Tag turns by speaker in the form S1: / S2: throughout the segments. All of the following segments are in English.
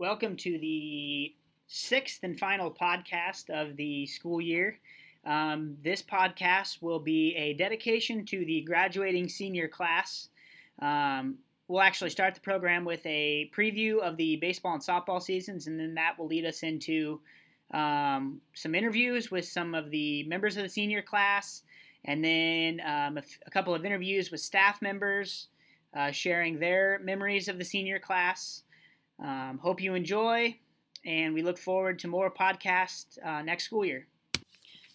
S1: Welcome to the sixth and final podcast of the school year. Um, this podcast will be a dedication to the graduating senior class. Um, we'll actually start the program with a preview of the baseball and softball seasons, and then that will lead us into um, some interviews with some of the members of the senior class, and then um, a, f- a couple of interviews with staff members uh, sharing their memories of the senior class. Um, hope you enjoy, and we look forward to more podcasts uh, next school year.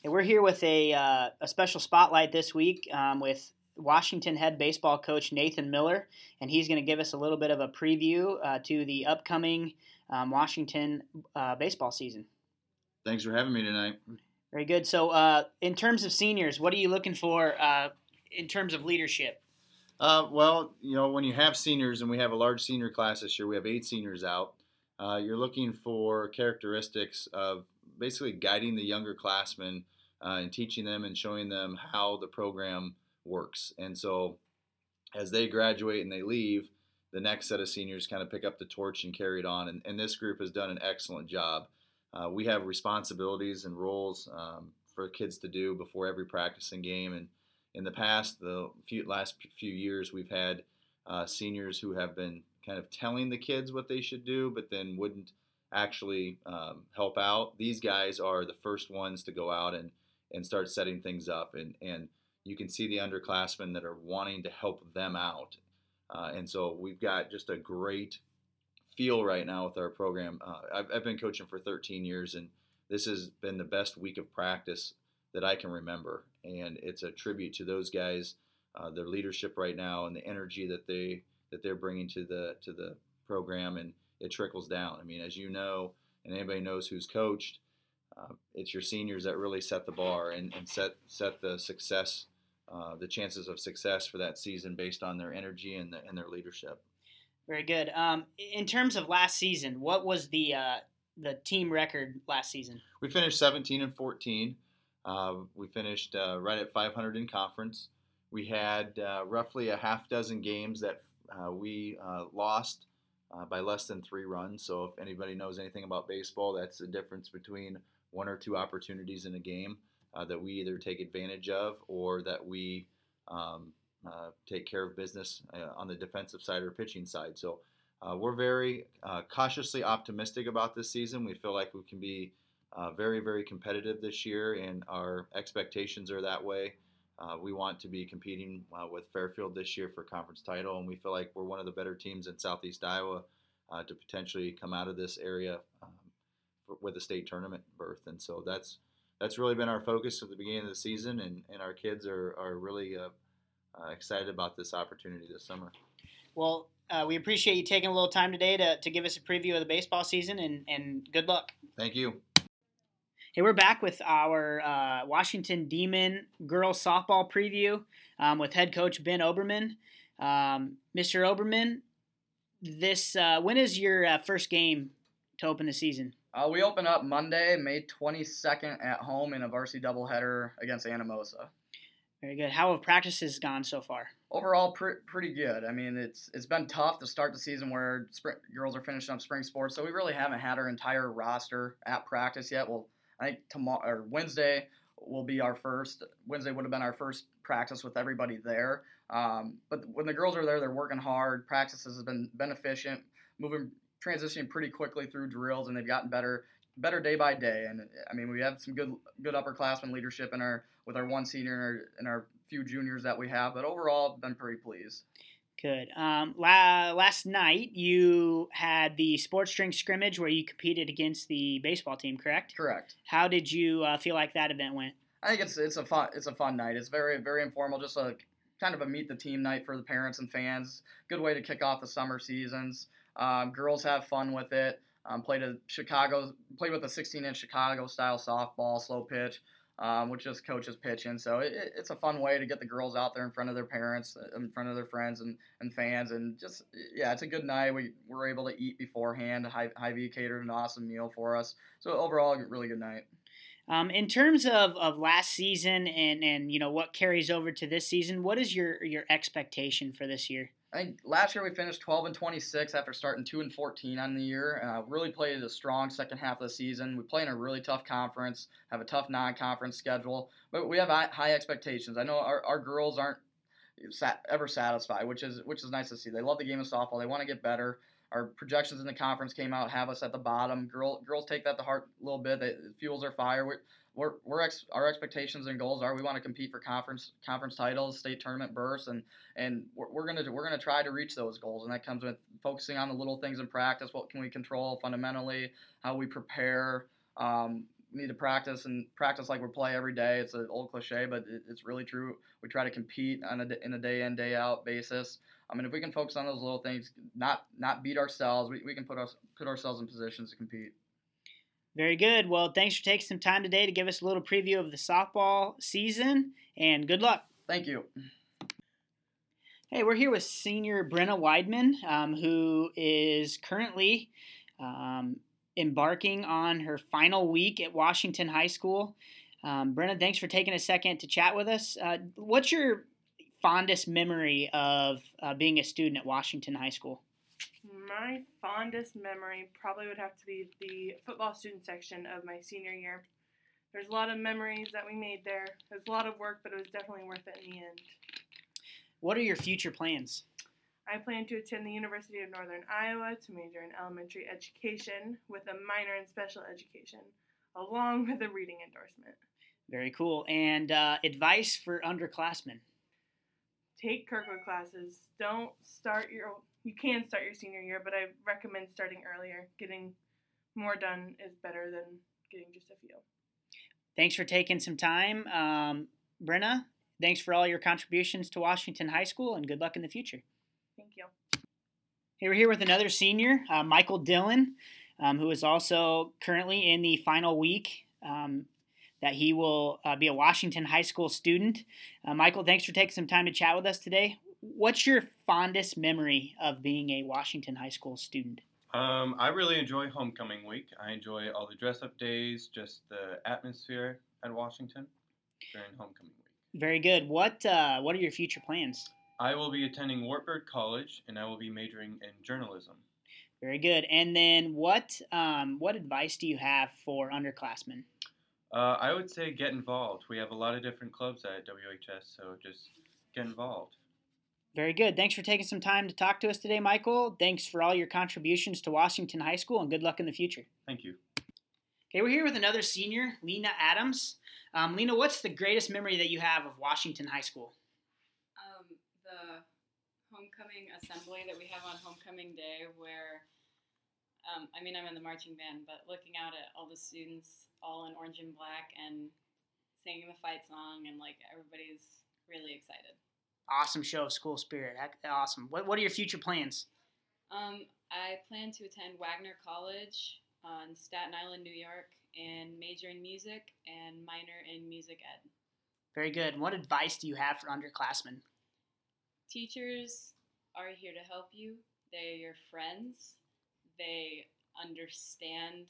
S1: And we're here with a, uh, a special spotlight this week um, with Washington head baseball coach Nathan Miller, and he's going to give us a little bit of a preview uh, to the upcoming um, Washington uh, baseball season.
S2: Thanks for having me tonight.
S1: Very good. So, uh, in terms of seniors, what are you looking for uh, in terms of leadership?
S2: Uh, well, you know, when you have seniors, and we have a large senior class this year, we have eight seniors out. Uh, you're looking for characteristics of basically guiding the younger classmen uh, and teaching them and showing them how the program works. And so, as they graduate and they leave, the next set of seniors kind of pick up the torch and carry it on. And, and this group has done an excellent job. Uh, we have responsibilities and roles um, for kids to do before every practice and game. And in the past, the few, last few years, we've had uh, seniors who have been kind of telling the kids what they should do, but then wouldn't actually um, help out. These guys are the first ones to go out and, and start setting things up. And, and you can see the underclassmen that are wanting to help them out. Uh, and so we've got just a great feel right now with our program. Uh, I've, I've been coaching for 13 years, and this has been the best week of practice that I can remember. And it's a tribute to those guys, uh, their leadership right now, and the energy that they that they're bringing to the to the program, and it trickles down. I mean, as you know, and anybody knows who's coached, uh, it's your seniors that really set the bar and, and set set the success, uh, the chances of success for that season based on their energy and, the, and their leadership.
S1: Very good. Um, in terms of last season, what was the uh, the team record last season?
S2: We finished 17 and 14. Uh, we finished uh, right at 500 in conference. We had uh, roughly a half dozen games that uh, we uh, lost by less than three runs. So if anybody knows anything about baseball, that's the difference between one or two opportunities in a game that we either take advantage of or that we um, uh, take care of business uh, on the defensive side or pitching side. So uh, we're very cautiously optimistic about this season. We feel like we can be very, very competitive this year, and our expectations are that way. we want to be competing with Fairfield this year for conference title, and we feel like we're one of the better teams in Southeast Iowa to potentially come out of this area um, with a state tournament berth. And so that's that's really been our focus at the beginning of the season, and, and our kids are, are really uh, uh, excited about this opportunity this summer.
S1: Well, uh, we appreciate you taking a little time today to, to give us a preview of the baseball season, and, and good luck.
S2: Thank you.
S1: Hey, we're back with our uh, Washington Demon girls softball preview um, with head coach Ben Oberman. Um, Mr. Oberman, this uh, when is your uh, first game to open the season?
S3: Uh, we open up Monday, May 22nd at home in a varsity doubleheader against Anamosa.
S1: Very good. How have practices gone so far?
S3: Overall, pre- pretty good. I mean, it's it's been tough to start the season where spring, girls are finishing up spring sports, so we really haven't had our entire roster at practice yet. Well, I think tomorrow or Wednesday will be our first. Wednesday would have been our first practice with everybody there. Um, but when the girls are there, they're working hard. Practices have been efficient, moving transitioning pretty quickly through drills, and they've gotten better better day by day. And I mean, we have some good good upperclassmen leadership in our with our one senior and our, and our few juniors that we have. But overall, I've been pretty pleased.
S1: Good. Um, la- last night you had the sports drink scrimmage where you competed against the baseball team, correct?
S3: Correct.
S1: How did you uh, feel like that event went?
S3: I think it's it's a fun it's a fun night. It's very very informal, just a kind of a meet the team night for the parents and fans. Good way to kick off the summer seasons. Um, girls have fun with it. Um, played a Chicago, played with a 16-inch Chicago style softball, slow pitch, um, which just coaches pitching. So it, it's a fun way to get the girls out there in front of their parents, uh, in front of their friends and, and fans, and just yeah, it's a good night. We were able to eat beforehand. Hy-Vee catered an awesome meal for us. So overall, really good night.
S1: Um, in terms of, of last season and, and you know what carries over to this season, what is your your expectation for this year?
S3: I think last year we finished 12 and 26 after starting 2 and 14 on the year. Uh, really played a strong second half of the season. We play in a really tough conference, have a tough non-conference schedule, but we have high expectations. I know our, our girls aren't ever satisfied, which is which is nice to see. They love the game of softball. They want to get better. Our projections in the conference came out, have us at the bottom. Girl, girls take that to heart a little bit. It fuels their fire. We're, we're, we're ex, our expectations and goals are we want to compete for conference conference titles, state tournament berths, and and we're, we're gonna we're gonna try to reach those goals, and that comes with focusing on the little things in practice. What can we control fundamentally? How we prepare. Um, we need to practice and practice like we play every day. It's an old cliche, but it, it's really true. We try to compete on a in a day in day out basis. I mean, if we can focus on those little things, not not beat ourselves, we, we can put us put ourselves in positions to compete.
S1: Very good. Well, thanks for taking some time today to give us a little preview of the softball season, and good luck.
S3: Thank you.
S1: Hey, we're here with senior Brenna Weidman, um, who is currently um, embarking on her final week at Washington High School. Um, Brenna, thanks for taking a second to chat with us. Uh, what's your fondest memory of uh, being a student at Washington High School?
S4: My fondest memory probably would have to be the football student section of my senior year. There's a lot of memories that we made there. It was a lot of work, but it was definitely worth it in the end.
S1: What are your future plans?
S4: I plan to attend the University of Northern Iowa to major in elementary education with a minor in special education, along with a reading endorsement.
S1: Very cool. And uh, advice for underclassmen?
S4: Take Kirkwood classes. Don't start your you can start your senior year, but I recommend starting earlier. Getting more done is better than getting just a few.
S1: Thanks for taking some time, um, Brenna. Thanks for all your contributions to Washington High School, and good luck in the future.
S4: Thank you.
S1: Hey, we're here with another senior, uh, Michael Dillon, um, who is also currently in the final week um, that he will uh, be a Washington High School student. Uh, Michael, thanks for taking some time to chat with us today what's your fondest memory of being a Washington High School student?
S5: Um, I really enjoy homecoming week. I enjoy all the dress up days, just the atmosphere at Washington during homecoming week.
S1: Very good. What uh, What are your future plans?
S5: I will be attending Wartburg College, and I will be majoring in journalism.
S1: Very good. And then, what um, what advice do you have for underclassmen?
S5: Uh, I would say get involved. We have a lot of different clubs at WHS, so just get involved.
S1: Very good. Thanks for taking some time to talk to us today, Michael. Thanks for all your contributions to Washington High School, and good luck in the future.
S5: Thank you.
S1: Okay, we're here with another senior, Lena Adams. Um, Lena, what's the greatest memory that you have of Washington High School?
S6: Um, the homecoming assembly that we have on homecoming day, where um, I mean, I'm in the marching band, but looking out at all the students all in orange and black and singing the fight song, and like everybody's really excited
S1: awesome show, of School Spirit. Awesome. What What are your future plans?
S6: Um, I plan to attend Wagner College on Staten Island, New York, and major in music and minor in music ed.
S1: Very good. What advice do you have for underclassmen?
S6: Teachers are here to help you. They're your friends. They understand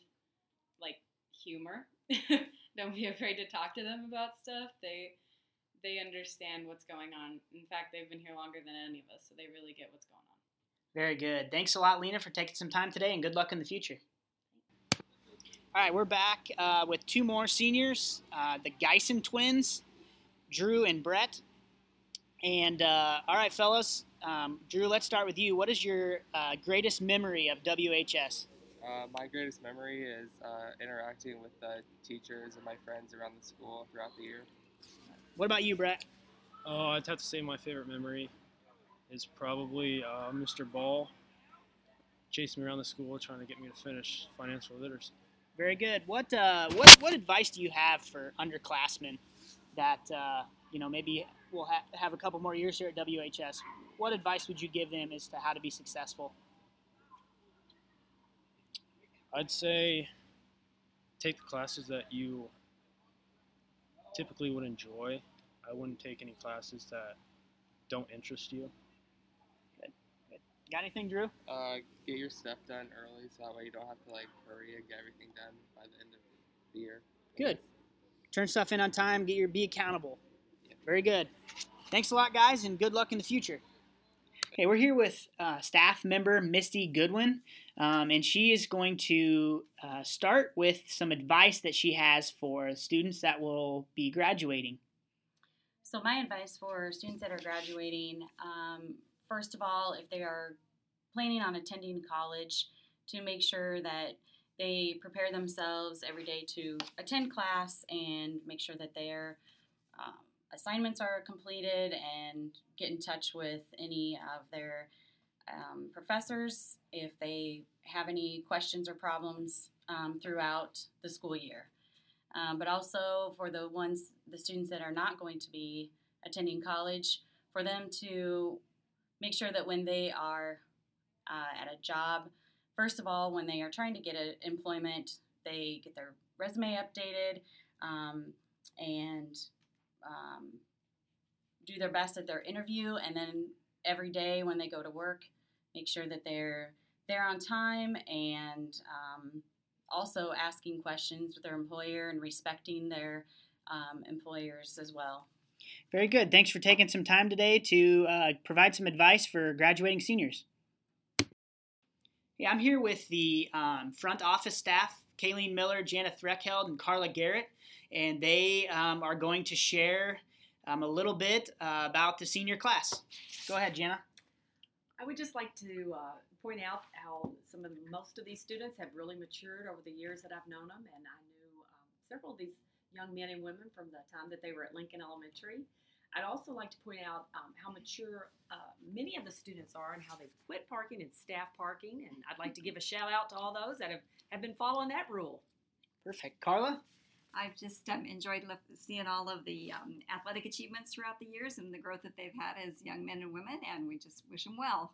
S6: like humor. Don't be afraid to talk to them about stuff. They they understand what's going on. In fact, they've been here longer than any of us, so they really get what's going on.
S1: Very good. Thanks a lot, Lena, for taking some time today, and good luck in the future. All right, we're back uh, with two more seniors, uh, the Geisen twins, Drew and Brett. And uh, all right, fellas, um, Drew, let's start with you. What is your uh, greatest memory of WHS?
S7: Uh, my greatest memory is uh, interacting with the teachers and my friends around the school throughout the year.
S1: What about you, Brett?
S8: Oh, I'd have to say my favorite memory is probably uh, Mr. Ball chasing me around the school trying to get me to finish financial literacy.
S1: Very good. What uh, what what advice do you have for underclassmen that uh, you know maybe will ha- have a couple more years here at WHS? What advice would you give them as to how to be successful?
S8: I'd say take the classes that you typically would enjoy. I wouldn't take any classes that don't interest you.
S1: Good. Good. Got anything, Drew?
S7: Uh, get your stuff done early, so that way you don't have to like hurry and get everything done by the end of the year.
S1: Good. Turn stuff in on time. Get your be accountable. Very good. Thanks a lot, guys, and good luck in the future. Okay, we're here with uh, staff member Misty Goodwin, um, and she is going to uh, start with some advice that she has for students that will be graduating.
S9: So, my advice for students that are graduating um, first of all, if they are planning on attending college, to make sure that they prepare themselves every day to attend class and make sure that their um, assignments are completed and get in touch with any of their um, professors if they have any questions or problems um, throughout the school year. Um, but also for the ones, the students that are not going to be attending college, for them to make sure that when they are uh, at a job, first of all, when they are trying to get a, employment, they get their resume updated um, and um, do their best at their interview, and then every day when they go to work, make sure that they're there on time and um, also asking questions with their employer and respecting their um, employers as well.
S1: Very good. Thanks for taking some time today to uh, provide some advice for graduating seniors. Yeah, I'm here with the um, front office staff, Kayleen Miller, Janet Threlkeld, and Carla Garrett, and they um, are going to share um, a little bit uh, about the senior class. Go ahead, Jenna.
S10: I would just like to uh, point out how some of the, most of these students have really matured over the years that I've known them, and I knew um, several of these young men and women from the time that they were at Lincoln Elementary. I'd also like to point out um, how mature uh, many of the students are and how they've quit parking and staff parking. And I'd like to give a shout out to all those that have, have been following that rule.
S1: Perfect. Carla?
S11: I've just um, enjoyed seeing all of the um, athletic achievements throughout the years and the growth that they've had as young men and women, and we just wish them well.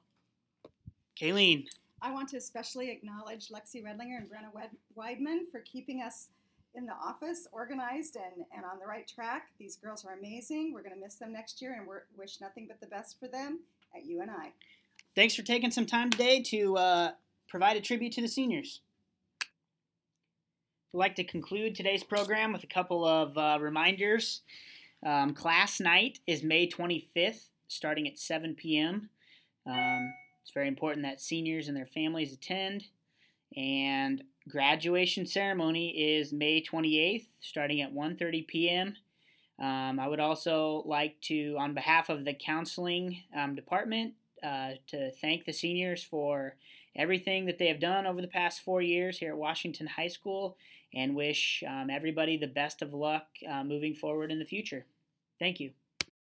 S1: Kayleen.
S12: I want to especially acknowledge Lexi Redlinger and Brenna Weidman for keeping us in the office, organized and, and on the right track. These girls are amazing. We're going to miss them next year and we wish nothing but the best for them at UNI.
S1: Thanks for taking some time today to uh, provide a tribute to the seniors. I'd like to conclude today's program with a couple of uh, reminders. Um, class night is May 25th, starting at 7 p.m. Um, it's very important that seniors and their families attend. And graduation ceremony is May 28th, starting at 1:30 p.m. Um, I would also like to, on behalf of the counseling um, department, uh, to thank the seniors for everything that they have done over the past four years here at Washington High School, and wish um, everybody the best of luck uh, moving forward in the future. Thank you.